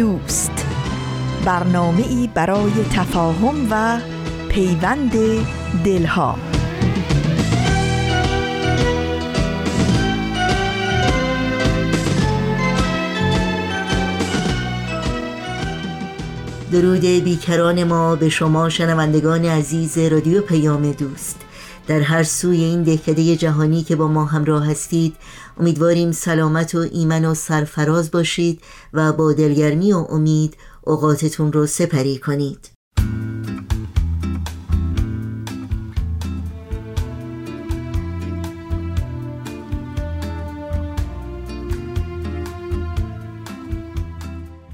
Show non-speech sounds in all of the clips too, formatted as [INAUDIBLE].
دوست. برنامه ای برای تفاهم و پیوند دلها. درود بیکران ما به شما شنوندگان عزیز رادیو پیام دوست. در هر سوی این دهکده جهانی که با ما همراه هستید امیدواریم سلامت و ایمن و سرفراز باشید و با دلگرمی و امید اوقاتتون رو سپری کنید.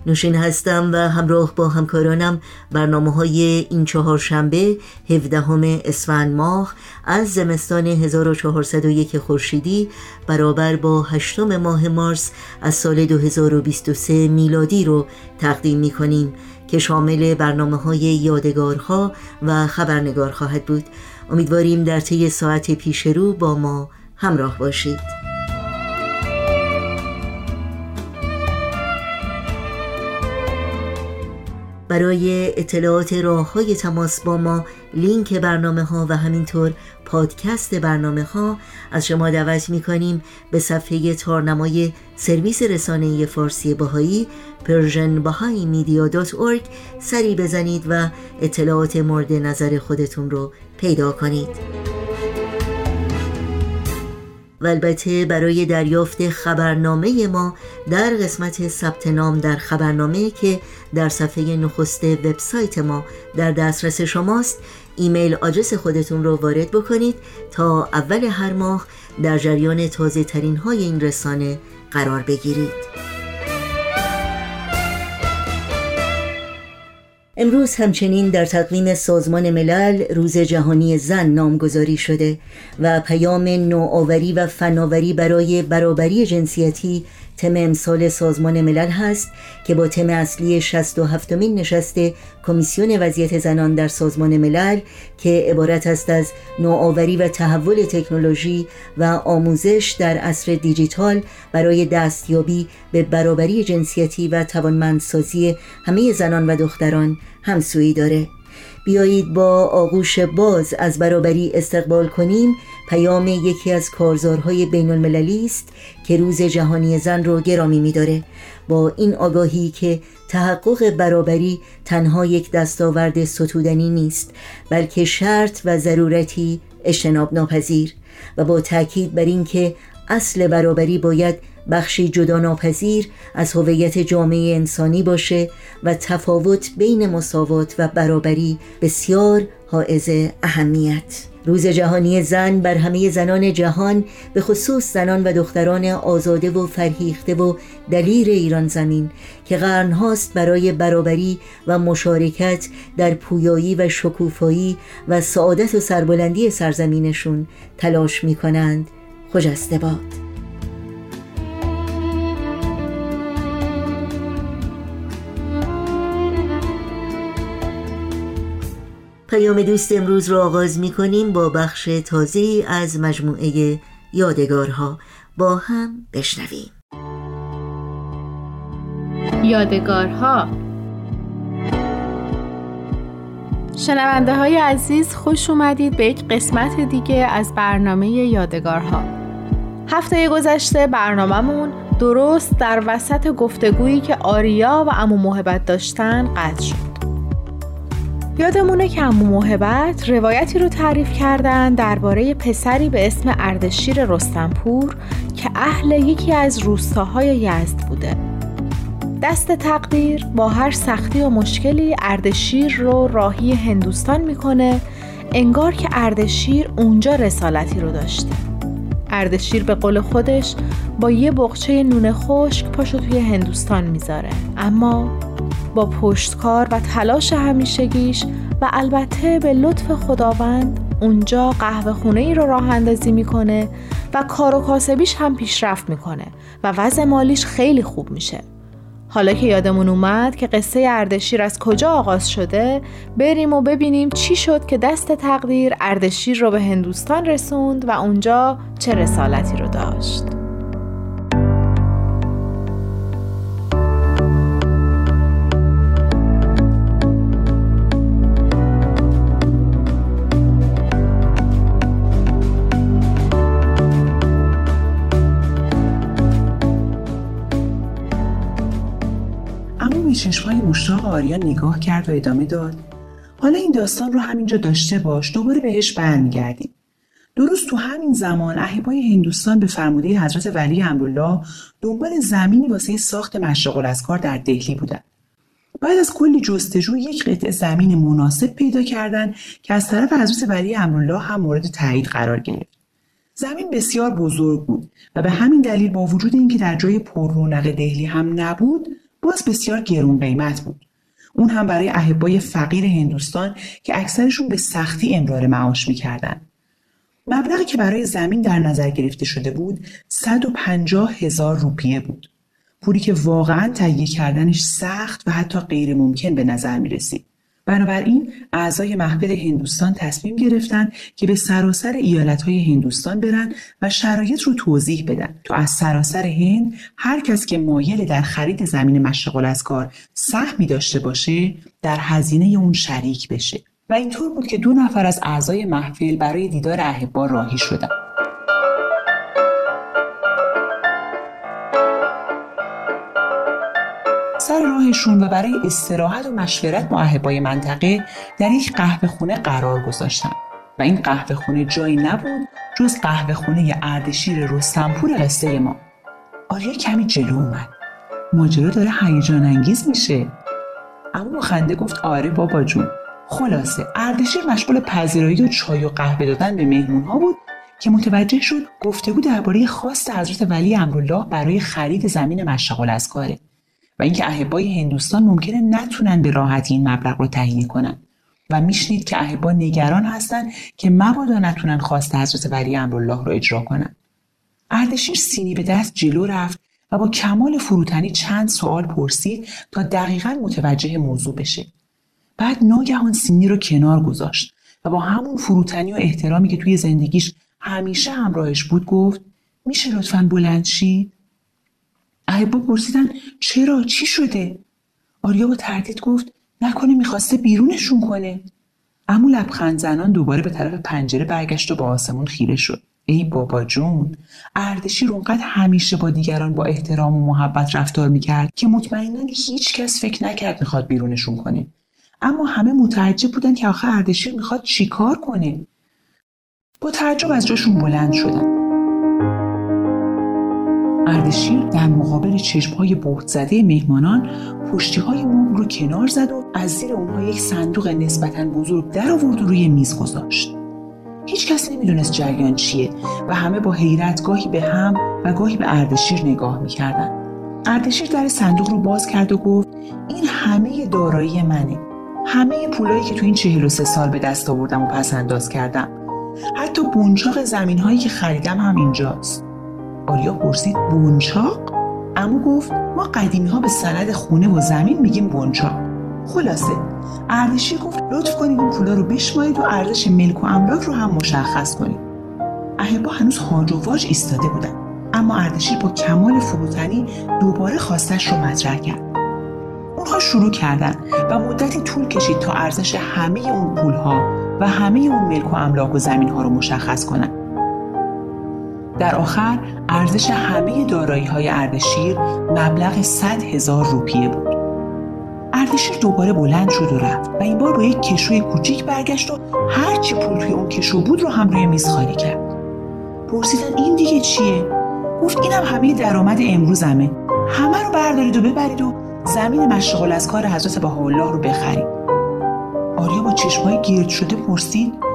نوشین هستم و همراه با همکارانم برنامه های این چهار شنبه 17 اسفند ماه از زمستان 1401 خورشیدی برابر با هشتم ماه مارس از سال 2023 میلادی رو تقدیم می کنیم که شامل برنامه های یادگارها و خبرنگار خواهد بود. امیدواریم در طی ساعت پیش رو با ما همراه باشید. برای اطلاعات راه های تماس با ما لینک برنامه ها و همینطور پادکست برنامه ها از شما دعوت می کنیم به صفحه تارنمای سرویس رسانه فارسی بهایی Persian Bahai سری بزنید و اطلاعات مورد نظر خودتون رو پیدا کنید. و البته برای دریافت خبرنامه ما در قسمت ثبت نام در خبرنامه که در صفحه نخست وبسایت ما در دسترس شماست ایمیل آدرس خودتون رو وارد بکنید تا اول هر ماه در جریان تازه ترین های این رسانه قرار بگیرید. امروز همچنین در تقویم سازمان ملل روز جهانی زن نامگذاری شده و پیام نوآوری و فناوری برای برابری جنسیتی تم امسال سازمان ملل هست که با تم اصلی 67 مین نشست کمیسیون وضعیت زنان در سازمان ملل که عبارت است از نوآوری و تحول تکنولوژی و آموزش در عصر دیجیتال برای دستیابی به برابری جنسیتی و توانمندسازی همه زنان و دختران همسویی داره. بیایید با آغوش باز از برابری استقبال کنیم. پیام یکی از کارزارهای بین المللی است که روز جهانی زن رو گرامی میداره. با این آگاهی که تحقق برابری تنها یک دستاورد ستودنی نیست بلکه شرط و ضرورتی اجتناب ناپذیر و با تاکید بر اینکه اصل برابری باید بخشی جدا ناپذیر از هویت جامعه انسانی باشه و تفاوت بین مساوات و برابری بسیار حائز اهمیت. روز جهانی زن بر همه زنان جهان به خصوص زنان و دختران آزاده و فرهیخته و دلیر ایران زمین که قرنهاست برای برابری و مشارکت در پویایی و شکوفایی و سعادت و سربلندی سرزمینشون تلاش می کنند خجسته باد پیام دوست امروز را آغاز می کنیم با بخش تازه از مجموعه یادگارها. با هم بشنویم. یادگارها. شنونده های عزیز خوش اومدید به یک قسمت دیگه از برنامه یادگارها. هفته گذشته برنامهمون درست در وسط گفتگویی که آریا و امو محبت داشتن قطع شد. یادمونه که امو محبت روایتی رو تعریف کردن درباره پسری به اسم اردشیر رستنپور که اهل یکی از روستاهای یزد بوده. دست تقدیر با هر سختی و مشکلی اردشیر رو راهی هندوستان می‌کنه انگار که اردشیر اونجا رسالتی رو داشته. اردشیر به قول خودش با یه بغچه نون خشک پاشو توی هندوستان می‌ذاره. اما با پشتکار و تلاش همیشگیش و البته به لطف خداوند اونجا قهوه خونه ای رو راه اندازی می‌کنه و کار و کاسبیش هم پیشرفت می‌کنه و وضع مالیش خیلی خوب میشه. حالا که یادمون اومد که قصه اردشیر از کجا آغاز شده بریم و ببینیم چی شد که دست تقدیر اردشیر رو به هندوستان رسوند و اونجا چه رسالتی رو داشت. چشمهای مشتاق آریا نگاه کرد و ادامه داد. حالا این داستان رو همینجا داشته باش دوباره بهش برمیگردیم. درست تو همین زمان احبای هندوستان به فرموده حضرت ولی امرالله دنبال زمینی واسه ساخت مشرق کار در دهلی بودن. بعد از کلی جستجو یک قطعه زمین مناسب پیدا کردند که از طرف حضرت ولی امرالله هم مورد تایید قرار گرفت. زمین بسیار بزرگ بود و به همین دلیل با وجود اینکه در جای پر رونق دهلی هم نبود باز بسیار گرون قیمت بود. اون هم برای احبای فقیر هندوستان که اکثرشون به سختی امرار معاش می‌کردن. مبلغی که برای زمین در نظر گرفته شده بود 150 هزار روپیه بود. پولی که واقعا تهیه کردنش سخت و حتی غیر ممکن به نظر می رسید. بنابراین اعضای محفل هندوستان تصمیم گرفتند که به سراسر ایالتهای هندوستان برن و شرایط رو توضیح بدن. تا از سراسر هند هر کس که مایل در خرید زمین مشغل کار سهمی داشته باشه در هزینه اون شریک بشه. و اینطور بود که دو نفر از اعضای محفل برای دیدار احبا راهی شدند سر راهشون و برای استراحت و مشورت با احبای منطقه در یک قهوه خونه قرار گذاشتن. و این قهوه خونه جایی نبود جز قهوه خونه اردشیر رستمپور قصه ما. آریا کمی جلو اومد. ماجرا داره هیجان انگیز میشه. اما خنده گفت آره بابا جون. خلاصه اردشیر مشغول پذیرایی و چای و قهوه دادن به مهمون ها بود که متوجه شد گفتگو درباره خواست حضرت ولی امرالله برای خرید زمین مشغل از کاره. و اینکه احبای هندوستان ممکنه نتونن به راحتی این مبلغ رو تهیه کنن. و میشنید که احبا نگران هستن که مبادا نتونن خواست حضرت ولی امرالله رو اجرا کنن. اردشیر سینی به دست جلو رفت و با کمال فروتنی چند سوال پرسید تا دقیقا متوجه موضوع بشه. بعد ناگهان سینی رو کنار گذاشت و با همون فروتنی و احترامی که توی زندگیش همیشه همراهش بود گفت میشه لطفا بلند شید؟ احبا پرسیدن چرا؟ چی شده؟ آریا با تردید گفت نکنه می‌خواسته بیرونشون کنه. اما لبخند زنان دوباره به طرف پنجره برگشت و با آسمون خیره شد. ای بابا جون اردشیر اونقدر همیشه با دیگران با احترام و محبت رفتار می‌کرد که مطمئنا هیچ کس فکر نکرد می‌خواد بیرونشون کنه. اما همه متعجب بودن که آخه اردشیر می‌خواد چیکار کنه. با تعجب از جاشون بلند شدن. اردشیر در مقابل چشمهای بهت زده مهمانان پشتی های رو کنار زد و از زیر اونها یک صندوق نسبتا بزرگ در آورد و روی میز گذاشت. هیچ کس نمی‌دونست جریان چیه و همه با حیرت گاهی به هم و گاهی به اردشیر نگاه می‌کردن. اردشیر در صندوق رو باز کرد و گفت این همه دارایی منه. همه پولایی که تو این چهل و سه سال به دست آوردم و پس انداز کردم. حتی بونچاق زمین هایی که خریدم هم اینجاست. آریا پرسید بونچاق اما گفت ما قدیمی ها به سند خونه و زمین میگیم بونچاق خلاصه اردشیر گفت لطف کنید این پولا رو بشمارید و ارزش ملک و املاک رو هم مشخص کنید. اهبا هنوز هاج و واج ایستاده بودن اما اردشیر با کمال فروتنی دوباره خواستش رو مطرح کرد. اونها شروع کردن و مدتی طول کشید تا ارزش همه اون پولها و همه اون ملک و املاک و زمین ها رو مشخص کنند در آخر ارزش همه دارایی های اردشیر مبلغ 100 هزار روپیه بود. اردشیر دوباره بلند شد و رفت و این بار با یک کشوی کوچیک برگشت و هرچی پول توی اون کشو بود رو هم روی میز خالی کرد. پرسیدن این دیگه چیه؟ گفت اینم همه درآمد امروزمه. همه رو بردارید و ببرید و زمین مشغول از کار حضرت الله رو بخرید. آریا با چشمای گرد شده پرسید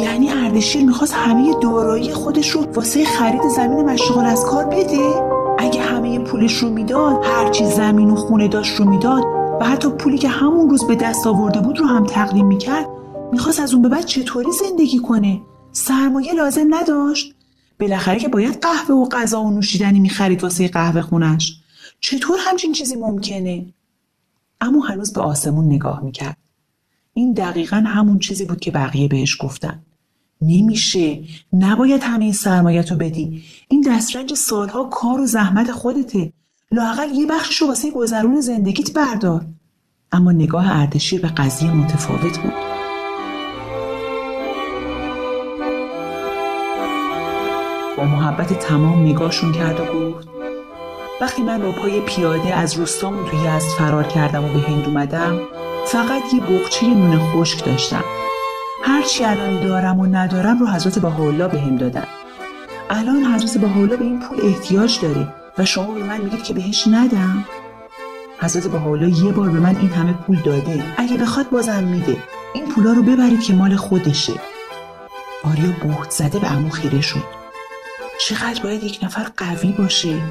یعنی اردشیر می‌خواست همه دارایی خودش رو واسه خرید زمین مشغول از کار بده؟ اگه همه پولش رو می‌داد هرچی زمین و خونه داشت رو می‌داد و حتی پولی که همون روز به دست آورده بود رو هم تقدیم می‌کرد می‌خواست از اون به بعد چطوری زندگی کنه؟ سرمایه لازم نداشت؟ بالاخره که باید قهوه و غذا و نوشیدنی می‌خرید واسه قهوه خونش. چطور همچین چیزی ممکنه؟ اما هنوز به آسمون نگاه می‌کرد. این دقیقا همون چیزی بود که بقیه بهش گفتن. نمیشه. نباید همه این سرمایت رو بدی. این دسترنج سالها کار و زحمت خودته. لاقل یه بخشش رو واسه گذرون زندگیت بردار. اما نگاه اردشیر به قضیه متفاوت بود. با محبت تمام نگاهشون کرد و گفت وقتی من با پای پیاده از روستامون توی از فرار کردم و به هند اومدم فقط یه بغچه نون خشک داشتم. هرچی الان دارم و ندارم رو حضرت بهاءالله به هم دادن. الان حضرت بهاءالله به این پول احتیاج داره و شما به من میگید که بهش ندم؟ حضرت بهاءالله یه بار به من این همه پول داده. اگه بخواد بازم میده. این پولا رو ببرید که مال خودشه. آریا بهت زده به عمو خیره شد. چقدر باید یک نفر قوی باشه؟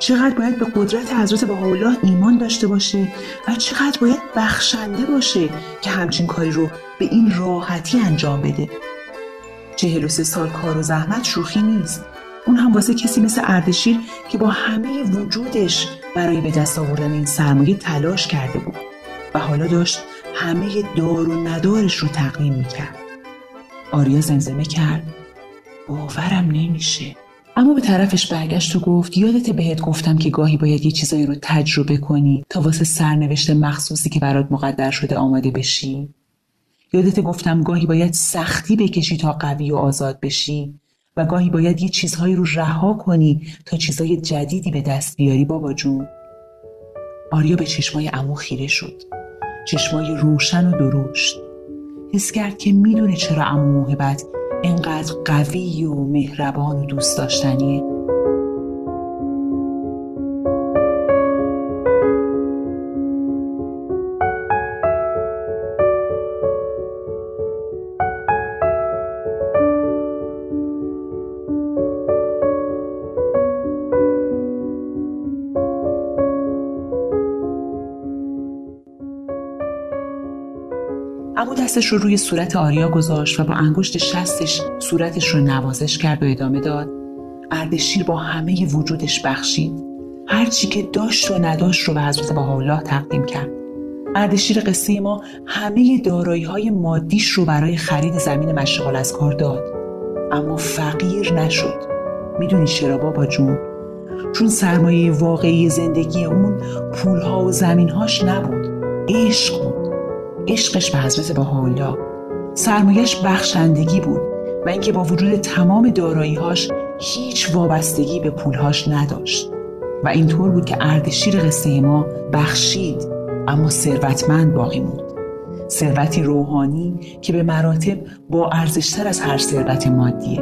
چقدر باید به قدرت حضرت بهاءالله ایمان داشته باشه و چقدر باید بخشنده باشه که همچین کاری رو به این راحتی انجام بده. چهل و سه سال کار و زحمت شوخی نیست. اون هم واسه کسی مثل اردشیر که با همه وجودش برای به دست آوردن این سرمایه تلاش کرده بود و حالا داشت همه دار و ندارش رو تقدیم می‌کرد. آریا زمزمه کرد. باورم نمیشه. اما به طرفش برگشت و گفت یادت بهت گفتم که گاهی باید یه چیزایی رو تجربه کنی تا واسه سرنوشت مخصوصی که برات مقدر شده آماده بشی. یادت گفتم گاهی باید سختی بکشی تا قوی و آزاد بشی و گاهی باید یه چیزهایی رو رها کنی تا چیزهای جدیدی به دست بیاری بابا جون. آریا به چشمای امو خیره شد. چشمای روشن و درشت. حس کرد که می‌دونه چرا امو موهبت اینقدر قوی و مهربان و دوست داشتنیه. دستش رو روی صورت آریا گذاشت و با انگشت شستش صورتش رو نوازش کرد و ادامه داد. اردشیر با همه وجودش بخشید. هرچی که داشت و نداشت رو به حضرت بهاءالله تقدیم کرد. اردشیر قصه ما همه دارایی های مادیش رو برای خرید زمین مشغال از کار داد. اما فقیر نشد. می‌دونی چرا بابا جون؟ چون سرمایه واقعی زندگی اون پولها و زمینهاش نبود. عشق بود. عشقش به حضرت بهاءالله سرمایش بخشندگی بود و اینکه با وجود تمام داراییهاش هیچ وابستگی به پولهاش نداشت. و اینطور بود که اردشیر قصه ما بخشید اما ثروتمند باقی موند. ثروتی روحانی که به مراتب با ارزشتر از هر ثروت مادیه.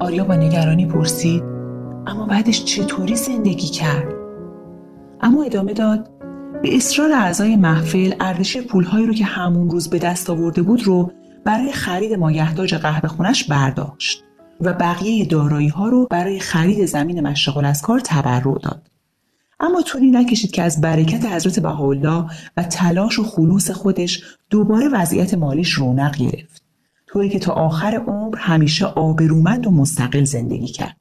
آریا با نگرانی پرسید اما بعدش چطوری زندگی کرد؟ اما ادامه داد به اصرار اعضای محفل اردشیر پولهایی رو که همون روز به دست آورده بود رو برای خرید مایحتاج قهوه خونش برداشت و بقیه دارایی ها رو برای خرید زمین مشغول از کار تبرع داد. اما طولی نکشید که از برکت حضرت بهاءالله و تلاش و خلوص خودش دوباره وضعیت مالیش رونق گرفت طوری که تا آخر عمر همیشه آبرومند و مستقل زندگی کرد.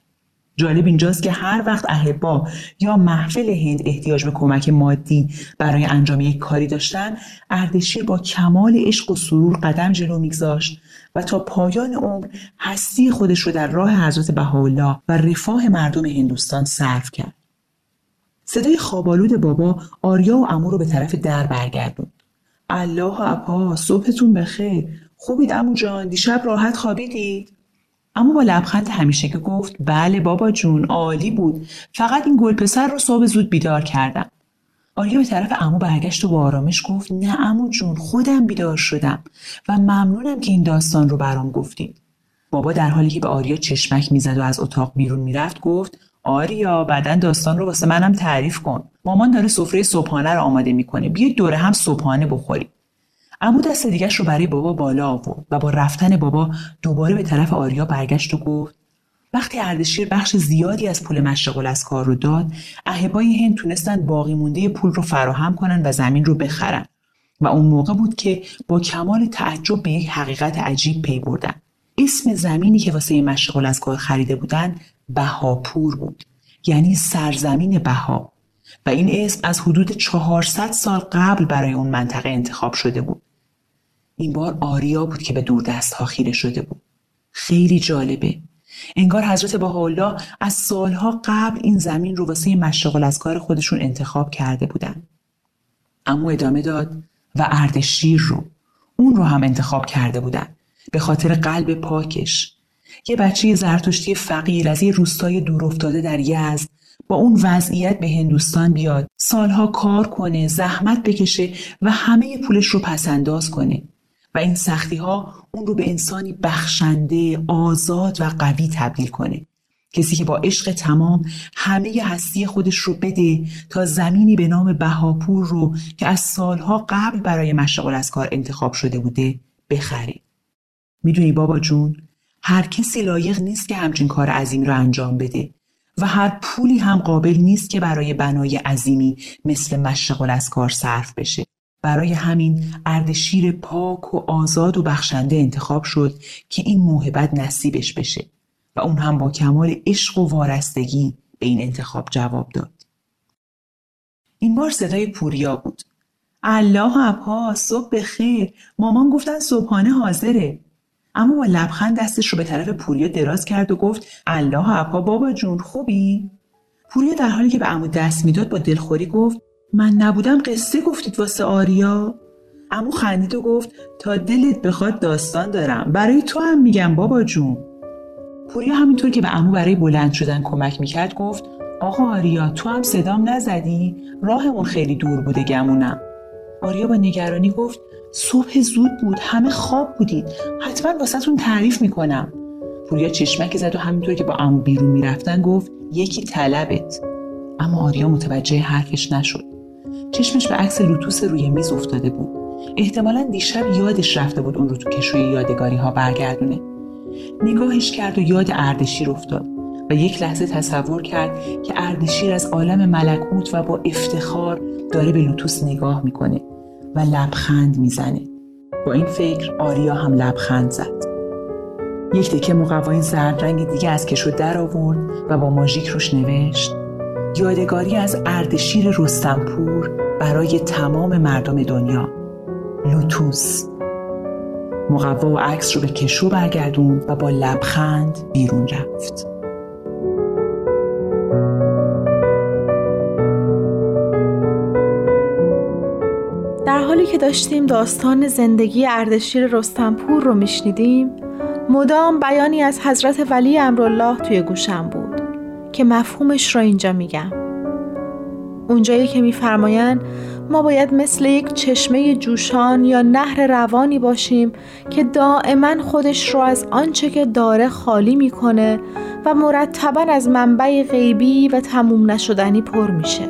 جالب اینجاست که هر وقت اهبا یا محفل هند احتیاج به کمک مادی برای انجام یک کاری داشتن اردشیر با کمال عشق و سرور قدم جلو میگذاشت و تا پایان عمر هستی خودش رو در راه حضرت بهاءالله و رفاه مردم هندوستان صرف کرد. صدای خوابالود بابا آریا و امو رو به طرف در برگردوند. الله اپا صبحتون بخیر. خوبید امو جان؟ دیشب راحت خوابیدید؟ اما با لبخند همیشه که گفت بله بابا جون عالی بود. فقط این گل پسر رو صبح زود بیدار کردم. آریا به طرف امو برگشت و با آرامش گفت نه امو جون خودم بیدار شدم و ممنونم که این داستان رو برام گفتید. بابا در حالی که به آریا چشمک می‌زد و از اتاق بیرون می‌رفت گفت آریا بعدا داستان رو واسه منم تعریف کن. مامان داره سفره صبحانه رو آماده می‌کنه. بیا دوره هم صبحانه بخوریم. اما دست دیگرش رو برای بابا بالا آورد و با رفتن بابا دوباره به طرف آریا برگشت و گفت وقتی اردشیر بخش زیادی از پول مشغل از کار رو داد اهبای هند تونستن باقی مونده پول رو فراهم کنن و زمین رو بخرن و اون موقع بود که با کمال تعجب به یک حقیقت عجیب پی بردن. اسم زمینی که واسه مشغل از کار خریده بودن بهاپور بود یعنی سرزمین بها. و این اسم از حدود 400 سال قبل برای اون منطقه انتخاب شده بود. این بار آریا بود که به دور دست ها خیره شده بود. خیلی جالبه. انگار حضرت بهاءالله از سالها قبل این زمین رو واسه مشغل از کار خودشون انتخاب کرده بودن. اما ادامه داد و اردشیر رو اون رو هم انتخاب کرده بودن. به خاطر قلب پاکش. یه بچه زرتشتی فقیر از یه روستای دور افتاده در یزد با اون وضعیت به هندوستان بیاد. سالها کار کنه زحمت بکشه و همه پولش رو پسنداز کنه. و این سختی ها اون رو به انسانی بخشنده آزاد و قوی تبدیل کنه. کسی که با عشق تمام همه هستی خودش رو بده تا زمینی به نام بهاپور رو که از سالها قبل برای مشغل از کار انتخاب شده بوده بخره. می‌دونی بابا جون هر کسی لایق نیست که همچین کار عظیم رو انجام بده و هر پولی هم قابل نیست که برای بنای عظیمی مثل مشغل از کار صرف بشه. برای همین اردشیر پاک و آزاد و بخشنده انتخاب شد که این موهبت نصیبش بشه و اون هم با کمال عشق و وارستگی به این انتخاب جواب داد. این بار صدای پوریا بود. الله ابها صبح خیر مامان گفتن صبحانه حاضره اما با لبخند دستش رو به طرف پوریا دراز کرد و گفت الله ابها بابا جون خوبی پوریا در حالی که به عمو دست می‌داد با دلخوری گفت من نبودم قصه گفتید واسه آریا؟ امو خندید و گفت تا دلت بخواد داستان دارم. برای تو هم میگم بابا جون. پوریا همینطور که به امو برای بلند شدن کمک می‌کرد گفت آقا آریا تو هم صدام نزدی؟ راهمون خیلی دور بوده گمونم. آریا با نگرانی گفت صبح زود بود همه خواب بودید. حتما واسهتون تعریف می‌کنم. پوریا چشمک زد و همینطور که با امو بیرون می‌رفتن گفت یکی طلبت. اما آریا متوجه حرفش نشد. چشمش به عکس لوتوس روی میز افتاده بود. احتمالا دیشب یادش رفته بود اون رو تو کشوی یادگاری ها برگردونه. نگاهش کرد و یاد اردشیر افتاد و یک لحظه تصور کرد که اردشیر از عالم ملکوت و با افتخار داره به لوتوس نگاه می‌کنه و لبخند می‌زنه. با این فکر آریا هم لبخند زد. یک دکه مقوای زرد رنگ دیگه از کشو در آورد و با ماژیک روش نوشت یادگاری از اردشیر رستمپور برای تمام مردم دنیا. لوتوس. مقوا و عکس رو به کشو برگردوند و با لبخند بیرون رفت. در حالی که داشتیم داستان زندگی اردشیر رستمپور رو میشنیدیم مدام بیانی از حضرت ولی امرالله توی گوشم بود. که مفهومش را اینجا میگم. اونجایی که میفرمایند ما باید مثل یک چشمه جوشان یا نهر روانی باشیم که دائما خودش رو از آنچه که داره خالی می‌کنه و مرتبا از منبع غیبی و تموم نشدنی پر میشه.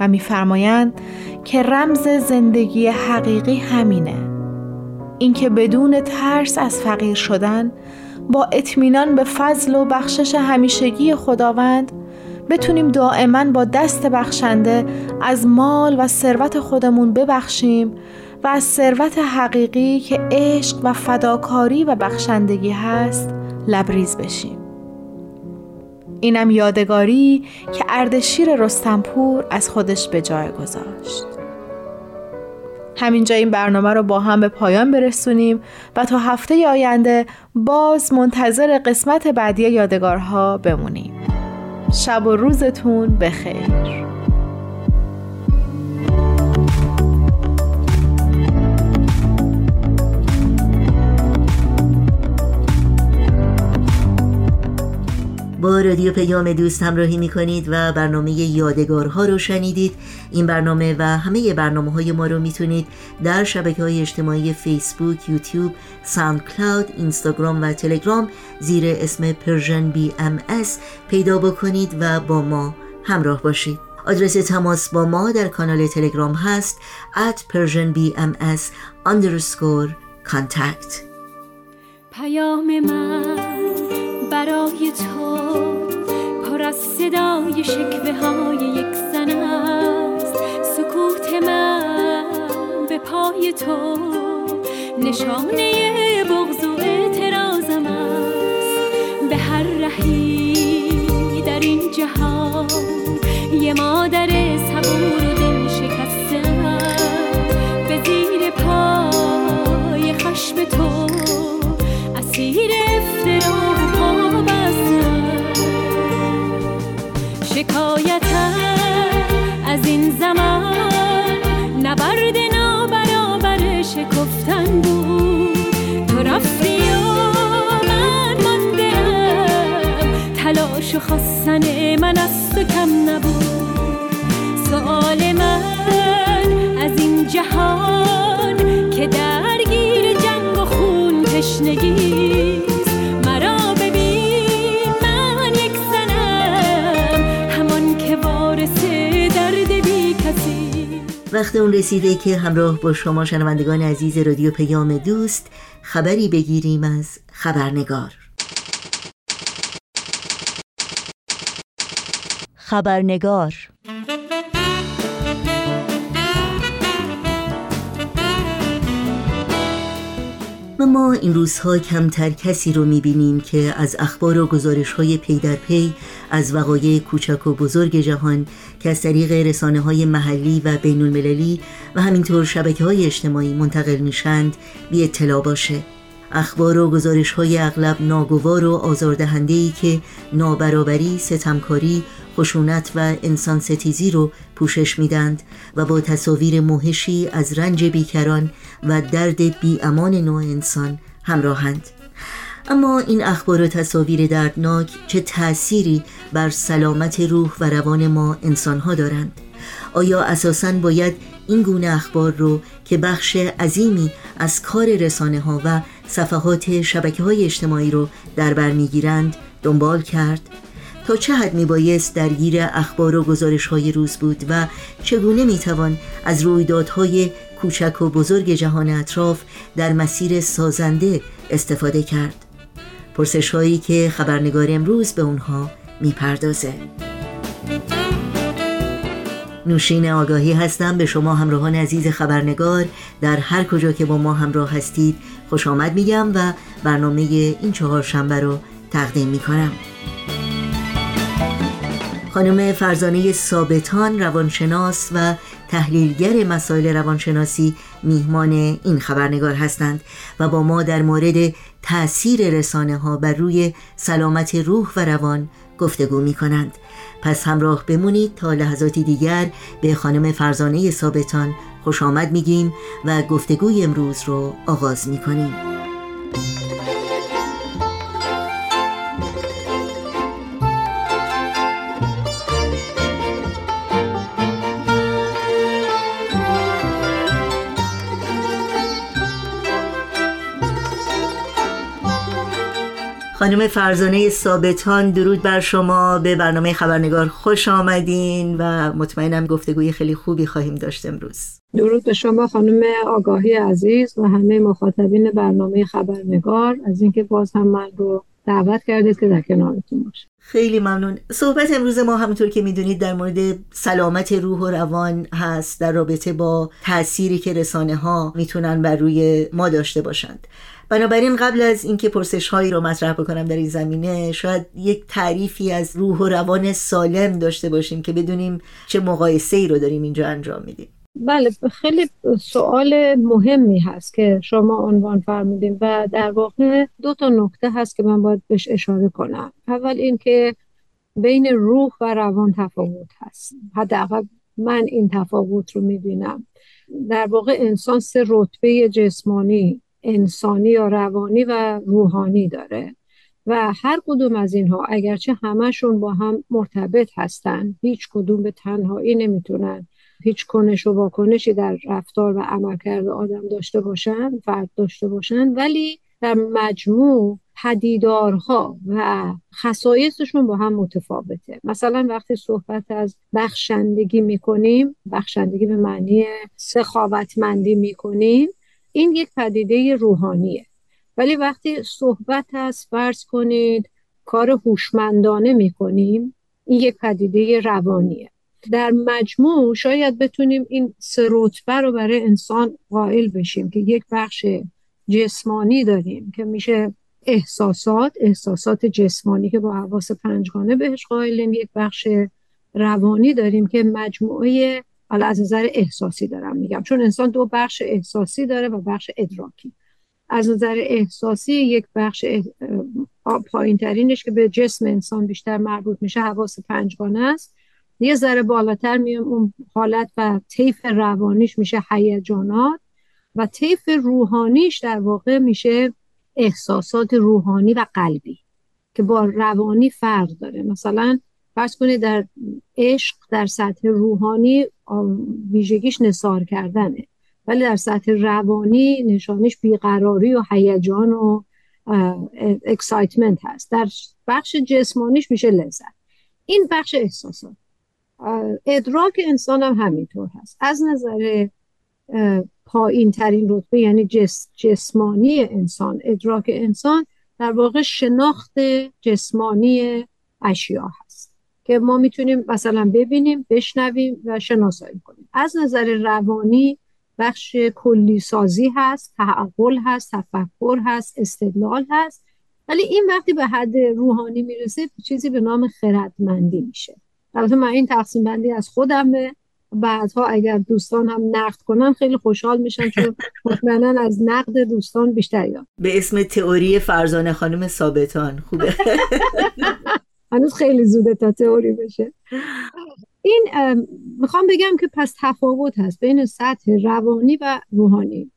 و میفرمایند که رمز زندگی حقیقی همینه. اینکه بدون ترس از فقیر شدن با اطمینان به فضل و بخشش همیشگی خداوند بتونیم دائما با دست بخشنده از مال و ثروت خودمون ببخشیم و از ثروت حقیقی که عشق و فداکاری و بخشندگی هست لبریز بشیم. اینم یادگاری که اردشیر رستمپور از خودش به جای گذاشت. همینجا این برنامه رو با هم به پایان برسونیم و تا هفته آینده باز منتظر قسمت بعدی یادگارها بمونیم. شب و روزتون بخیر. با رادیو پیام دوست همراهی می کنید و برنامه یادگارها رو شنیدید. این برنامه و همه برنامه های ما رو می‌تونید در شبکه های اجتماعی فیسبوک، یوتیوب، SoundCloud، اینستاگرام و تلگرام زیر اسم Persian BMS پیدا بکنید و با ما همراه باشید. آدرس تماس با ما در کانال تلگرام هست at persianbms underscore contact. پیام من برای تو پر از صدای شکوه های یک زن است. سکوت من به پای تو نشانه بغض و اعتراضم است. به هر رهی در این جهان یه مادر صبور و دل شکسته به زیر پای خشم تو اسیر شکایتم از این زمان نبرد نابرابر شکفتن بود. تو رفتی و من ماندم. تلاش و خواستن من از تو کم نبود. سؤال من از این جهان که درگیر جنگ و خون تشنگیست وقت اون رسیده که همراه با شما شنوندگان عزیز رادیو پیام دوست خبری بگیریم از خبرنگار. خبرنگار. و ما این روزها کمتر کسی رو می‌بینیم که از اخبار و گزارش های پی در پی از وقایع کوچک و بزرگ جهان که از طریق رسانه های محلی و بین المللی و همینطور شبکه های اجتماعی منتقل میشند بی اطلاع باشه. اخبار و گزارش های اغلب ناگوار و آزاردهنده ای که نابرابری، ستمکاری، خشونت و انسان ستیزی رو پوشش میدند و با تصاویر موهشی از رنج بیکران و درد بی امان نوع انسان همراهند. اما این اخبار و تصاویر دردناک چه تأثیری بر سلامت روح و روان ما انسانها دارند؟ آیا اساساً باید این گونه اخبار رو که بخش عظیمی از کار رسانه ها و صفحات شبکه های اجتماعی رو در بر می‌گیرند دنبال کرد؟ تا چه حد می بایست درگیر اخبار و گزارش های روز بود و چگونه می توان از رویدادهای کوچک و بزرگ جهان اطراف در مسیر سازنده استفاده کرد؟ پرسش هایی که خبرنگار امروز به اونها می پردازه. نوشین آگاهی هستم به شما همراهان عزیز خبرنگار در هر کجا که با ما همراه هستید خوش آمد میگم و برنامه این چهار شنبه رو تقدیم می کنم. خانم فرزانه ثابتان روانشناس و تحلیلگر مسائل روانشناسی میهمان این خبرنگار هستند و با ما در مورد تاثیر رسانه ها بر روی سلامت روح و روان گفتگو می کنند پس همراه بمونید تا لحظاتی دیگر به خانم فرزانه ثابتان خوش آمد میگیم و گفتگوی امروز رو آغاز می کنیم خانم فرزانه ثابتان درود بر شما. به برنامه خبرنگار خوش آمدین و مطمئنم گفتگوی خیلی خوبی خواهیم داشت امروز. درود به شما خانم آگاهی عزیز و همه مخاطبین برنامه خبرنگار. از اینکه باز هم من رو دعوت کردید که در کنارتون باشه. خیلی ممنون. صحبت امروز ما همونطور که می‌دونید در مورد سلامت روح و روان هست در رابطه با تأثیری که رسانه ها می‌تونن بر روی ما داشته باشند. بنابراین قبل از اینکه پرسش هایی رو مطرح بکنم در این زمینه شاید یک تعریفی از روح و روان سالم داشته باشیم که بدونیم چه مقایسه ای رو داریم اینجا انجام میدیم. بله خیلی سوال مهمی هست که شما عنوان فرمودیم و در واقع دو تا نکته هست که من باید بهش اشاره کنم. اول اینکه بین روح و روان تفاوت هست. حداقل من این تفاوت رو می‌بینم. در واقع انسان سه رتبه جسمانی انسانی یا روانی و روحانی داره و هر کدوم از اینها اگرچه همشون با هم مرتبط هستن هیچ کدوم به تنهایی نمی‌تونن هیچ کنش و واکنشی در رفتار و عملکرد آدم داشته باشن فرد داشته باشن ولی در مجموع پدیدارها و خصایصشون با هم متفاوته. مثلا وقتی صحبت از بخشندگی می‌کنیم بخشندگی به معنی سخاوتمندی می‌کنیم این یک پدیده روحانیه. ولی وقتی صحبت از فرض کنید کار هوشمندانه می‌کنیم این یک پدیده روانیه. در مجموع شاید بتونیم این سه رتبه رو برای انسان قائل بشیم که یک بخش جسمانی داریم که میشه احساسات احساسات جسمانی که با حواس پنجگانه بهش قائلیم. یک بخش روانی داریم که مجموعه حالا از نظر احساسی دارم میگم چون انسان دو بخش احساسی داره و بخش ادراکی. از نظر احساسی یک بخش پایین ترینش که به جسم انسان بیشتر مربوط میشه حواس پنجگانه است. یه ذره بالاتر میام اون حالت و طیف روانیش میشه هیجانات و طیف روحانیش در واقع میشه احساسات روحانی و قلبی که با روانی فرق داره. مثلا فرض کنید در عشق در سطح روحانی ویژگیش نصار کردنه. ولی در سطح روانی نشانش بیقراری و هیجان و excitement هست. در بخش جسمانیش میشه لذت. این بخش احساسات. ادراک انسان هم همینطور هست. از نظر پایین ترین رتبه یعنی جس جسمانی انسان ادراک انسان در واقع شناخت جسمانی اشیا هست که ما می‌تونیم مثلا ببینیم بشنویم و شناسایی کنیم. از نظر روانی بخش کلی سازی هست تعقل هست تفکر هست استدلال هست. ولی این وقتی به حد روحانی می‌رسه چیزی به نام خردمندی میشه. البته من این تقسیم بندی از خودمه بعدها اگر دوستان هم نقد کنن خیلی خوشحال میشن چون مطمئنا از نقد دوستان بیشتر یاد به اسم تئوری فرزانه خانم ثابتان. خوبه. [LAUGHS] هنوز خیلی زوده تا تئوری بشه. این می‌خوام بگم که پس تفاوت هست بین سطح روانی و روحانی.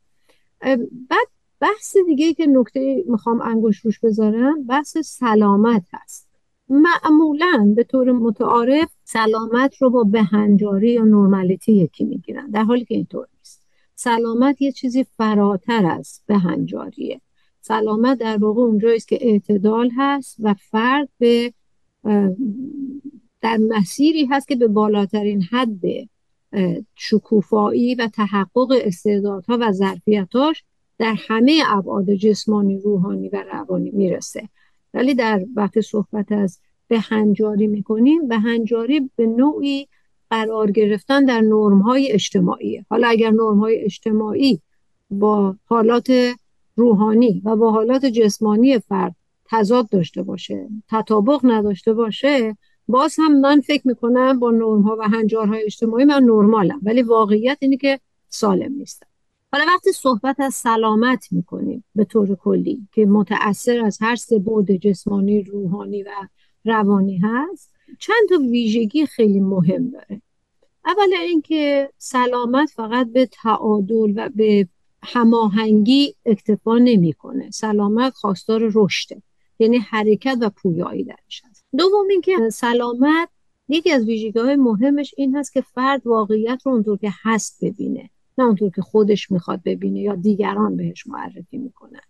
بعد بحث دیگه که نکته می‌خوام انگوش روش بذارم بحث سلامت هست. معمولا به طور متعارف سلامت رو با بهنجاری یا نرمالیتی یکی می‌گیرن در حالی که اینطور نیست. سلامت یه چیزی فراتر از بهنجاریه سلامت در واقع اونجاییست که اعتدال هست و فرد به در مسیری هست که به بالاترین حد شکوفایی و تحقق استعدادها و ظرفیتاش در همه ابعاد جسمانی روحانی و روانی می‌رسه. ولی در وقت صحبت از بهنجاری می‌کنیم. بهنجاری به نوعی قرار گرفتن در نرم های اجتماعی حالا اگر نرم های اجتماعی با حالات روحانی و با حالات جسمانی فرد تضاد داشته باشه تطابق نداشته باشه باز هم من فکر می‌کنم با نرم ها و هنجارهای اجتماعی من نرمالم. ولی واقعیت اینه که سالم نیستم. حالا وقتی صحبت از سلامت می‌کنیم به طور کلی که متأثر از هر سه بود جسمانی روحانی و روانی هست چند تا ویژگی خیلی مهم داره. اولا اینکه سلامت فقط به تعادل و به هماهنگی اکتفا نمی‌کنه. سلامت خواستار رشده یعنی حرکت و پویایی درش هست. دوم اینکه سلامت یکی از ویژگی های مهمش این هست که فرد واقعیت رو اونطور که هست ببینه. نه اونطور که خودش می‌خواد ببینه یا دیگران بهش معرفی می‌کنن.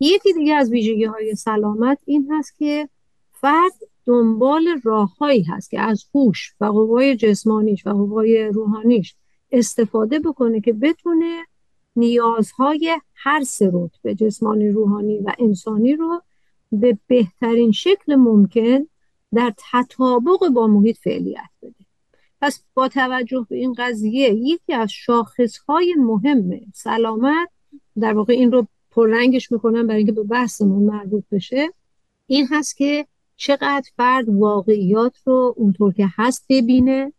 یکی دیگه از ویژگی های سلامت این هست که فرد دنبال راههایی هست که از هوش و قوای جسمانیش و قوای روحانیش استفاده بکنه که بتونه نیازهای هر سه به جسمانی روحانی و انسانی رو به بهترین شکل ممکن در تطابق با محیط فعلیت بده. پس با توجه به این قضیه یکی از شاخصهای مهم سلامت در واقع این رو پررنگش می‌کنم برای اینکه به بحثمون مربوط بشه این هست که چقدر فرد واقعیات رو اونطور که هست ببینه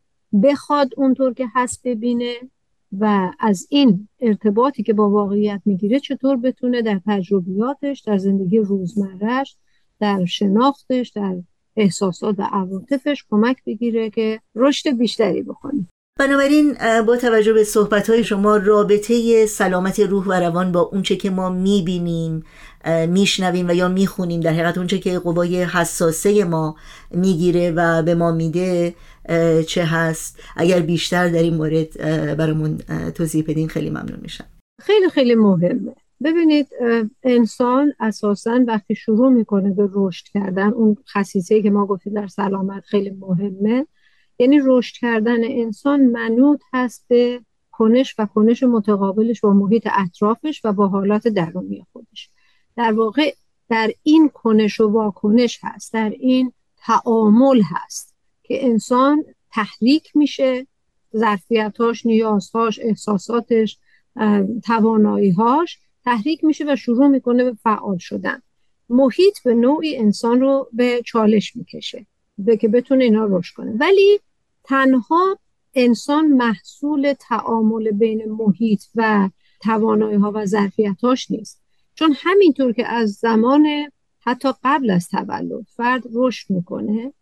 بخواد اونطور که هست ببینه و از این ارتباطی که با واقعیت می‌گیره چطور بتونه در تجربیاتش در زندگی روزمرهش در شناختش در احساسات و عواطفش کمک بگیره که رشد بیشتری بکنه. بنابراین با توجه به صحبت شما رابطه سلامت روح و روان با اونچه که ما می‌بینیم میشنویم و یا می‌خونیم در حقیقت اونچه که قوای حساسه ما می‌گیره و به ما میده چه هست؟ اگر بیشتر در این مورد برامون توضیح بدین خیلی ممنون میشم. خیلی خیلی مهمه. ببینید انسان اساسا وقتی شروع می‌کنه به رشد کردن اون خصیصه که ما گفتیم در سلامت خیلی مهمه. یعنی رشد کردن انسان منوط هست به کنش و کنش متقابلش با محیط اطرافش و با حالات درونی خودش. در واقع در این کنش و واکنش هست در این تعامل هست که انسان تحریک میشه ظرفیتاش نیازهاش احساساتش تواناییهاش تحریک میشه و شروع می‌کنه به فعال شدن. محیط به نوعی انسان رو به چالش می‌کشه به که بتونه اینا رشد کنه. ولی تنها انسان محصول تعامل بین محیط و توانایی ها و ظرفیتاش نیست. چون همینطور که از زمان حتی قبل از تولد فرد رشد می‌کنه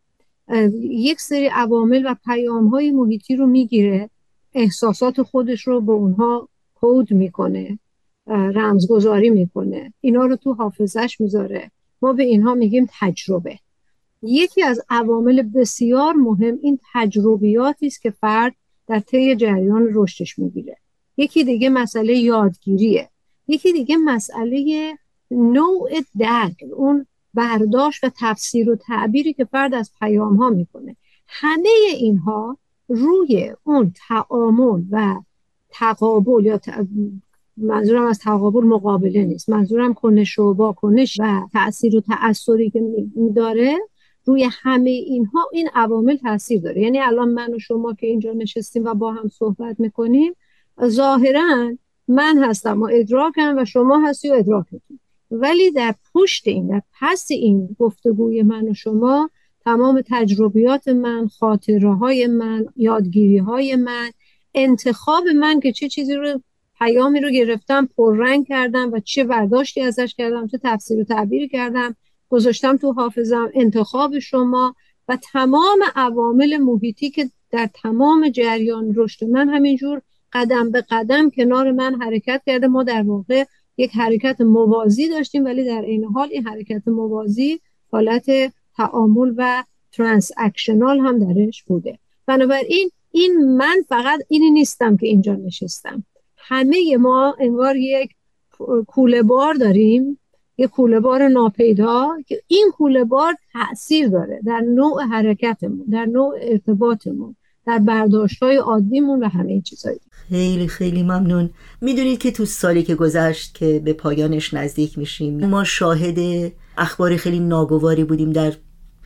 یک سری عوامل و پیام های محیطی رو می‌گیره احساسات خودش رو به اونها کود می‌کنه. رمزگذاری می‌کنه. اینا رو تو حافظش می‌ذاره. ما به اینها میگیم تجربه. یکی از عوامل بسیار مهم این تجربیاتی است که فرد در طی جریان رشدش می‌گیره. یکی دیگه مسئله یادگیریه. یکی دیگه مسئله نوع درک اون برداشت و تفسیر و تعبیری که فرد از پیام ها می‌کنه. همه اینها روی اون تعامل و تقابل یا منظورم از تقابل مقابله نیست. منظورم کنش و واکنش و تاثیر و تأثیری که میداره روی همه اینها این عوامل تاثیر داره. یعنی الان من و شما که اینجا نشستیم و با هم صحبت می‌کنیم ظاهرا من هستم و ادراکم و شما هستی و ادراکتون. ولی در پشت این در پس این گفتگوی من و شما تمام تجربیات من خاطره های من یادگیری های من انتخاب من که چه چیزی رو پیامی رو گرفتم پررنگ کردم و چه برداشتی ازش کردم چه تفسیر و تعبیر کردم. گذاشتم تو حافظم انتخاب شما و تمام عوامل محیطی که در تمام جریان رشد من همینجور قدم به قدم کنار من حرکت کرده. ما در واقع یک حرکت موازی داشتیم ولی در این حال این حرکت موازی حالت تعامل و ترانس اکشنال هم درش بوده. بنابراین این من فقط اینی نیستم که اینجا نشستم. همه ما انگار یک کوله بار داریم یک کوله بار ناپیدا که این کوله بار تاثیر داره در نوع حرکتمون در نوع ارتباطمون در برداشت های عادیمون و همه این چیزهایی. خیلی خیلی ممنون. می‌دونید که تو سالی که گذشت که به پایانش نزدیک میشیم ما شاهد اخبار خیلی ناگواری بودیم در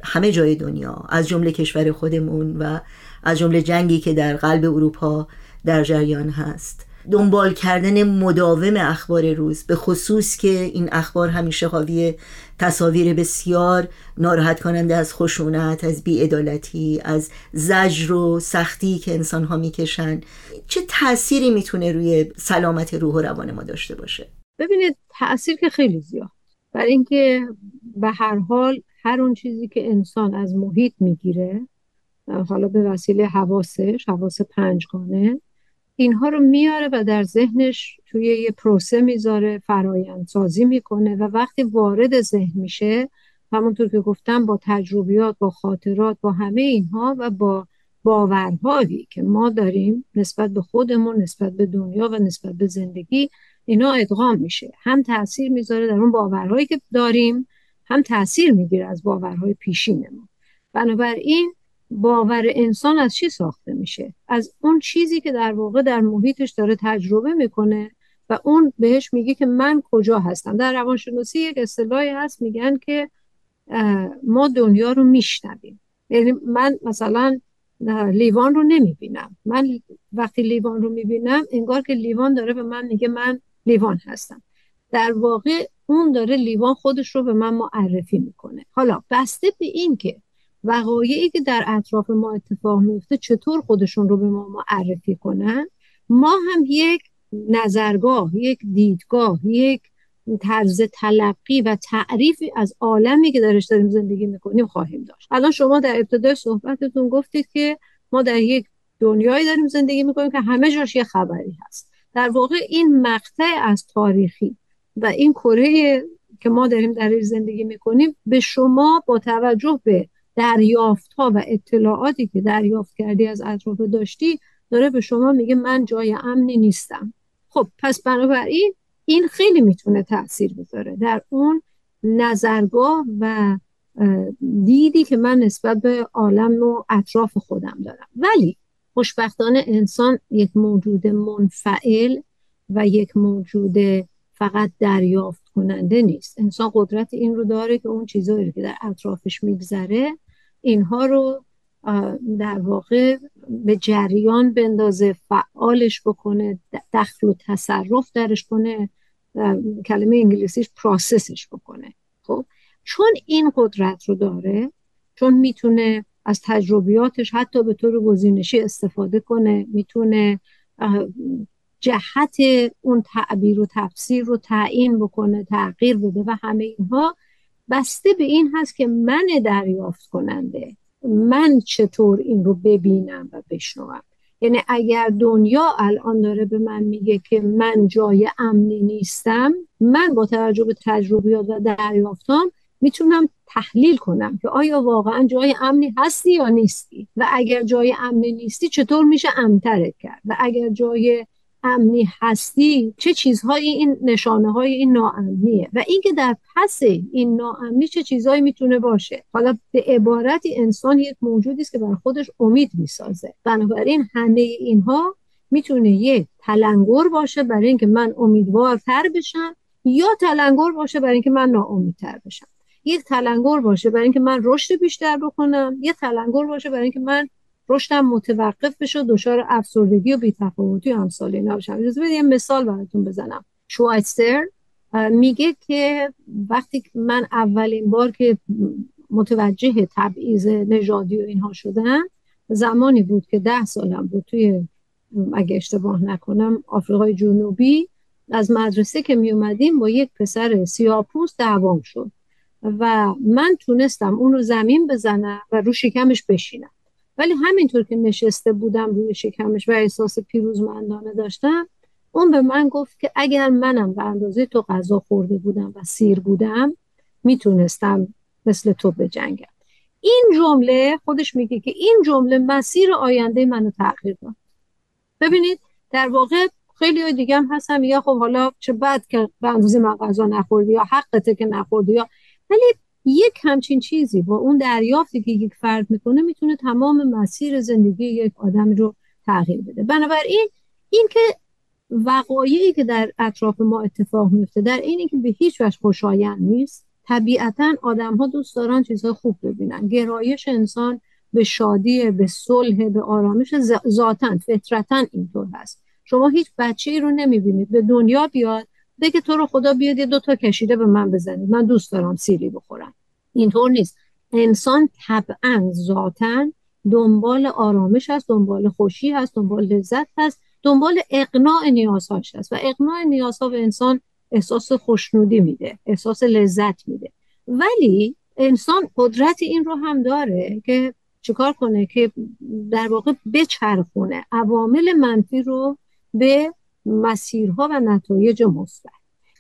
همه جای دنیا از جمله کشور خودمون و از جمله جنگی که در قلب اروپا در جریان هست. دنبال کردن مداوم اخبار روز به خصوص که این اخبار همیشه حاوی تصاویر بسیار ناراحت کننده از خشونت از بیعدالتی از زجر و سختی که انسان ها می‌کشن. چه تأثیری می‌تونه روی سلامت روح و روان ما داشته باشه؟ ببینید تاثیر که خیلی زیاد. برای اینکه به هر حال هر اون چیزی که انسان از محیط می‌گیره حالا به وسیله حواسش حواس پنجگانه اینها رو میاره و در ذهنش توی یه پروسه می‌ذاره فرایند سازی می‌کنه و وقتی وارد ذهن میشه همونطور که گفتم با تجربیات با خاطرات با همه اینها و با باورهایی که ما داریم نسبت به خودمون نسبت به دنیا و نسبت به زندگی اینا ادغام میشه. هم تاثیر می‌ذاره در اون باورهایی که داریم هم تاثیر می‌گیره از باورهای پیشینمون بنابراین باور انسان از چی ساخته میشه؟ از اون چیزی که در واقع در محیطش داره تجربه می‌کنه و اون بهش میگه که من کجا هستم. در روانشناسی یک اصطلاحی هست میگن که ما دنیا رو میشنویم. یعنی من مثلا لیوان رو نمی‌بینم. من وقتی لیوان رو می‌بینم انگار که لیوان داره به من میگه من لیوان هستم. در واقع اون داره لیوان خودش رو به من معرفی می‌کنه. حالا بسته به این که وقایعی که در اطراف ما اتفاق میفته چطور خودشون رو به ما معرفی کنن؟ ما هم یک نظرگاه یک دیدگاه یک طرز تلقی و تعریفی از عالمی که درش داریم زندگی می‌کنیم خواهیم داشت. الان شما در ابتدای صحبتتون گفتید که ما در یک دنیایی داریم زندگی می‌کنیم که همه جاش یه خبری هست. در واقع این مقطع از تاریخی و این کره که ما داریم در زندگی می‌کنیم به شما با توجه به دریافت ها و اطلاعاتی که دریافت کردی از اطراف داشتی داره به شما میگه من جای امنی نیستم. خب پس بنابراین این خیلی می‌تونه تاثیر بذاره. در اون نظرگاه و دیدی که من نسبت به عالم و اطراف خودم دارم. ولی خوشبختانه انسان یک موجود منفعل و یک موجود فقط دریافت کننده نیست. انسان قدرت این رو داره که اون چیزهایی که در اطرافش میگذره اینها رو در واقع به جریان بندازه فعالش بکنه دخل و تصرف درش کنه کلمه انگلیسیش پراسسش بکنه. خب؟ چون این قدرت رو داره چون می‌تونه از تجربیاتش حتی به طور گزینشی استفاده کنه می‌تونه جهت اون تعبیر و تفسیر رو تعیین بکنه تغییر بده و همه اینها بسته به این هست که من دریافت کننده من چطور این رو ببینم و بشنوم. یعنی اگر دنیا الان داره به من میگه که من جای امنی نیستم من با توجه به تجربیات و دریافتام می‌تونم تحلیل کنم که آیا واقعا جای امنی هستی یا نیستی؟ و اگر جای امنی نیستی چطور میشه امترت کرد؟ و اگر جای امنی هستی چه چیزهایی این نشانه های این ناامنیه؟ و اینکه در پس این ناامنی چه چیزهایی می‌تونه باشه؟ حالا به عبارتی انسان یک موجودی است که بر خودش امید می‌سازه. بنابراین همه اینها می‌تونه یک تلنگر باشه برای اینکه من امیدوارتر بشم یا تلنگر باشه برای اینکه من ناامیدتر بشم. یک تلنگر باشه برای اینکه من رشد بیشتر بکنم یه تلنگر باشه برای اینکه من رشدم متوقف بشه دچار افسردگی و بی‌تفاوتی اینا بشم اجازه بدید یه مثال براتون بزنم. شوایتسر میگه که وقتی من اولین بار که متوجه تبعیض نژادی و اینها شدم زمانی بود که ده سالم بود توی اگه اشتباه نکنم آفریقای جنوبی. از مدرسه که می اومدیم با یک پسر سیاپوس دعوام شد و من تونستم اون رو زمین بزنم و رو شکمش بشینم. ولی همینطور که نشسته بودم روی شکمش و احساس پیروزمندانه داشتم اون به من گفت که اگر منم به اندازه تو غذا خورده بودم و سیر بودم می‌تونستم مثل تو بجنگم. این جمله خودش میگه که این جمله مسیر آینده منو تغییر داد. ببینید در واقع خیلی دیگه هم هستم یا خب حالا چه بد که به اندازه من غذا نخوردی یا حقته که نخوردی یا ولی یک همچین چیزی با اون دریافتی که یک فرد می‌کنه می‌تونه تمام مسیر زندگی یک آدم رو تغییر بده. بنابراین این که وقایعی که در اطراف ما اتفاق میفته در اینی که به هیچ وجه خوشایند نیست طبیعتا آدم ها دوست دارن چیزهای خوب ببینن. گرایش انسان به شادی به صلح به آرامش ذاتا فطرتا اینطور هست. شما هیچ بچه ای رو نمی‌بینید. به دنیا بیاد بگه تو رو خدا بیاد یه دوتا کشیده به من بزنید من دوست دارم سیری بخورم. اینطور نیست. انسان طبعا ذاتا دنبال آرامش هست دنبال خوشی هست دنبال لذت هست دنبال اقناع نیازهاش هست. و اقناع نیازها به انسان احساس خوشنودی میده احساس لذت میده. ولی انسان قدرت این رو هم داره که چیکار کنه که در واقع بچرخونه عوامل منفی رو به مسیرها و نتایج مثبت.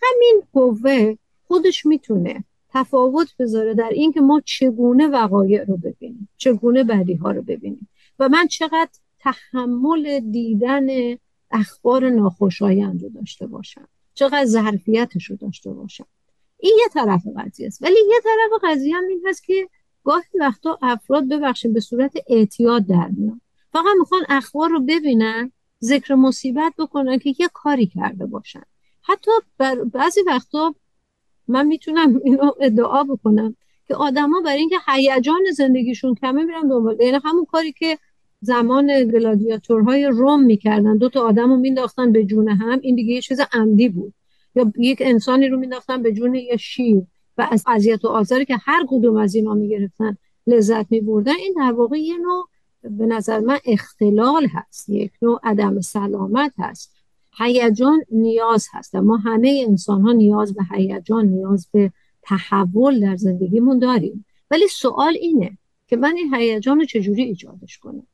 همین قوه خودش می‌تونه تفاوت بذاره در اینکه ما چگونه وقایع رو ببینیم چگونه بدی ها رو ببینیم. و من چقدر تحمل دیدن اخبار ناخوشایند رو داشته باشم چقدر ظرفیتش رو داشته باشم. این یه طرف قضیه است. ولی یه طرف قضیه هم این هست که گاهی وقتا افراد ببخشید به صورت اعتیاد در میان. فقط می‌خوان اخبار رو ببینن ذکر مصیبت بکنن که یه کاری کرده باشن. حتی بعضی وقتا من می‌تونم اینو ادعا بکنم که آدما برای اینکه هیجان زندگیشون کمه میرن دنبال یعنی همون کاری که زمان گلادیاتورهای روم می‌کردن. دو تا آدم رو مینداختن به جون هم این دیگه یه چیز عمدی بود. یا یک انسانی رو مینداختن به جون یه شیر. و از اذیت و آزاری که هر کدوم از اینا می‌گرفتن لذت میبردن. این در واقع یه نوع به نظر من اختلال هست. یک نوع عدم سلامت هست. هیجان نیاز هست. ما همه انسان ها نیاز به هیجان نیاز به تحول در زندگیمون داریم. ولی سوال اینه که من این هیجان رو چجوری ایجادش کنم؟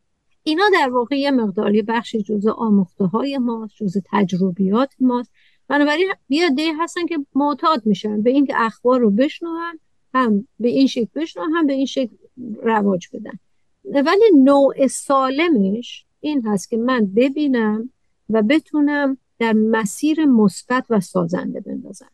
اینا در واقع یه مقداری بخشی جزء آموخته های ماست جزء تجربیات ماست. بنابراین یه عده هستن که معتاد میشن به اینکه اخبار رو بشنون هم به این شکل بشنون هم به این شکل رواج بدن. ولی نوع سالمش این هست که من ببینم و بتونم در مسیر مثبت و سازنده بندازم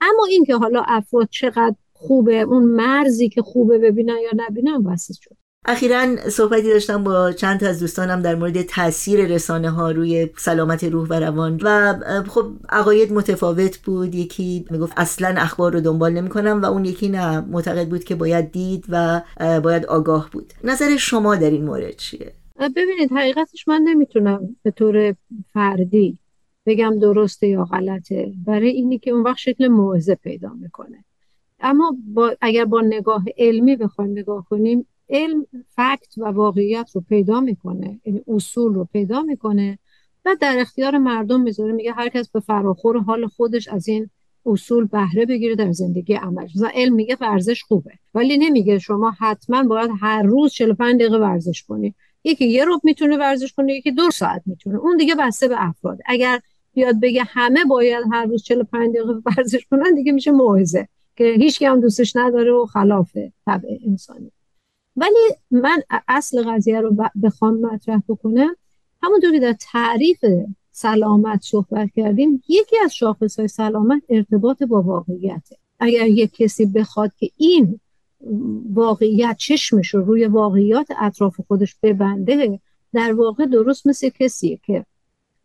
اما اینکه حالا افراد چقدر خوبه اون مرزی که خوبه ببینن یا نبینن بسیج شد اخیرا صحبتی داشتم با چند از دوستانم در مورد تاثیر رسانه ها روی سلامت روح و روان و خب عقاید متفاوت بود. یکی می‌گفت اصلا اخبار رو دنبال نمی‌کنم و اون یکی نه معتقد بود که باید دید و باید آگاه بود. نظر شما در این مورد چیه؟ ببینید حقیقتش من نمی‌تونم به طور فردی بگم درسته یا غلطه. برای اینی که اون وقت شکل موعظه پیدا می‌کنه. اما با اگر با نگاه علمی بخوایم نگاه کنیم علم فکت و واقعیت رو پیدا می‌کنه. یعنی اصول رو پیدا می‌کنه و در اختیار مردم می‌ذاره. میگه هر کس به فراخور حال خودش از این اصول بهره بگیره در زندگی عمل مثلا علم میگه ورزش خوبه ولی نمیگه شما حتما باید هر روز 45 دقیقه ورزش کنی. یکی یه روب می‌تونه ورزش کنه یکی دو ساعت می‌تونه. اون دیگه بسته به افراد. اگر بیاد بگه همه باید هر روز 45 دقیقه ورزش کنن دیگه میشه موعظه که هیچ هم دوستش نداره و خلاف طبع انسانی. ولی من اصل قضیه رو بخوام مطرح بکنم. همونطور که در تعریف سلامت صحبت کردیم یکی از شاخص های سلامت ارتباط با واقعیته. اگر یک کسی بخواد که این واقعیت چشمش رو روی واقعیات اطراف خودش ببنده در واقع درست مثل کسیه که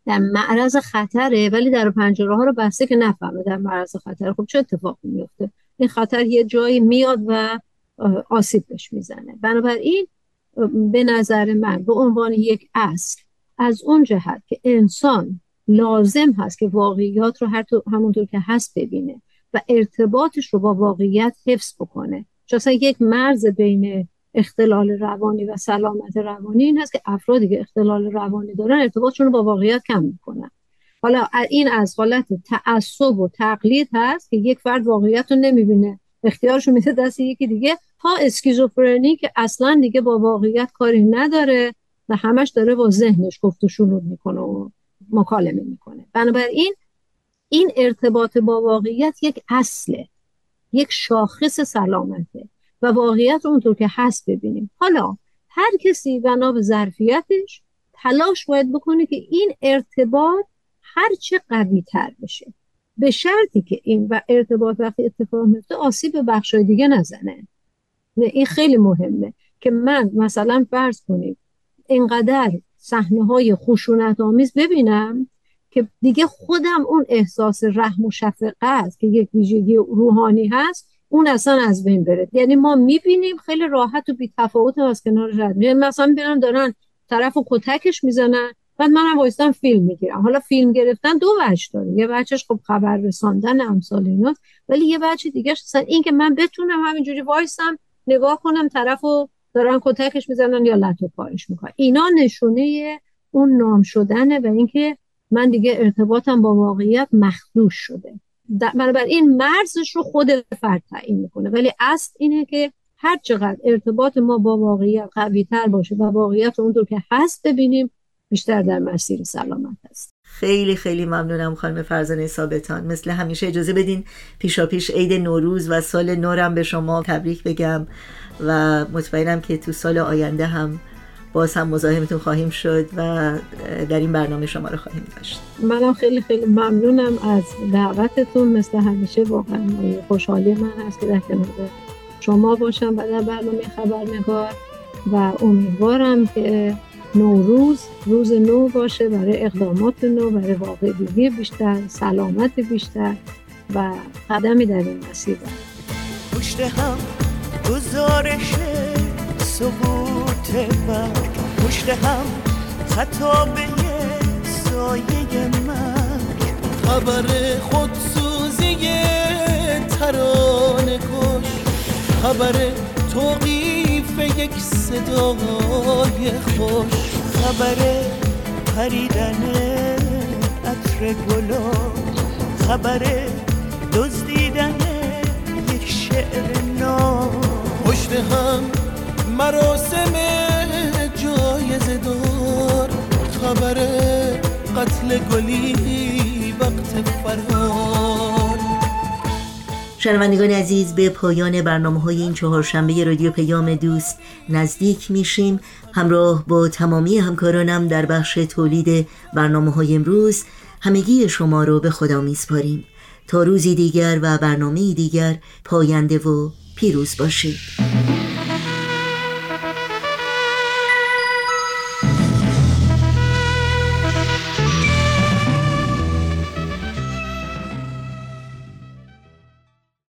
در معرض خطره ولی در پنجره ها رو بسته که نفهمه در معرض خطره. خب چه اتفاقی میفته؟ این خطر یه جایی میاد و آسیب بهش می‌زنه. بنابراین به نظر من به عنوان یک اصل از اون جهت که انسان لازم هست که واقعیات رو هر همونطور که هست ببینه و ارتباطش رو با واقعیت حفظ بکنه. چون یک مرز بین اختلال روانی و سلامت روانی این هست که افرادی که اختلال روانی دارن ارتباطشون رو با واقعیت کم می‌کنن. حالا این از حالت تعصب و تقلید هست که یک فرد واقعیت رو نمی‌بینه. اختیارش رو میده دست یکی دیگه. تا اسکیزوفرنی که اصلا دیگه با واقعیت کاری نداره و همش داره با ذهنش گفت و می‌کنه و مکالمه می‌کنه. بنابراین این ارتباط با واقعیت یک اصله. یک شاخص سلامته و واقعیت اونطور که هست ببینیم. حالا هر کسی بنا به ظرفیتش تلاش باید بکنه که این ارتباط هرچه قوی تر بشه. به شرطی که این و ارتباط وقتی اتفاق میفته آسیب بخشای دیگه نزنه. نه این خیلی مهمه که من مثلا فرض کنیم اینقدر صحنه های خشونت آمیز ببینم که دیگه خودم اون احساس رحم و شفقت که یک ویژگی روحانی هست اون اصلا از بین بره. یعنی ما می‌بینیم خیلی راحت و بی تفاوت از کنار رد یعنی مثلا می‌بینم دارن طرف و کتکش می‌زنن بعد منم وایستم فیلم می‌گیرم. حالا فیلم گرفتن دو وجه داره. یه بچهش خب خبر رساندن امثال اینا ولی یه بچه دیگه اصلا این که من بتونم همینجوری وایسم نگاه کنم طرف و دارن کتکش می‌زنن یا لطو پایش می‌کنن. اینا نشونه اون نام شدنه و اینکه من دیگه ارتباطم با واقعیت مخدوش شده. بنابراین مرزش رو خود فرد تعیین می‌کنه. ولی اصل اینه که هر چقدر ارتباط ما با واقعیت قوی تر باشه و واقعیت رو اونطور که هست ببینیم بیشتر در مسیر سلامت هست. خیلی خیلی ممنونم خانم فرزانه ثابتان. مثل همیشه اجازه بدین پیشا پیش عید نوروز و سال نورم به شما تبریک بگم و مطمئنم که تو سال آینده هم باز هم مزاحمتون خواهیم شد و در این برنامه شما رو خواهیم داشت. منم خیلی خیلی ممنونم از دعوتتون. مثل همیشه واقعا خوشحالی من هست که در کنار شما باشم و در برنامه خبرنگار و امیدوارم که نوروز روز نو باشه برای اقدامات نو برای واقعی بیشتر سلامت بیشتر و قدمی در این مسیر. پشت هم گزارش سقوط برگ پشت هم خطابه سایه مرگ خبر خودسوزی ترانه کش. خبر توقیف یک صدای خوش. خبر پریدن عطر گلا خبر دزدیدن یک شعر نام پشت هم مراسم جایزه دار. خبر قتل گلی وقت فرار شنوندگان عزیز به پایان برنامه های این چهارشنبه رادیو پیام دوست نزدیک میشیم. همراه با تمامی همکارانم در بخش تولید برنامه های امروز همگی شما رو به خدا میسپاریم. تا روزی دیگر و برنامه دیگر پاینده و پیروز باشید.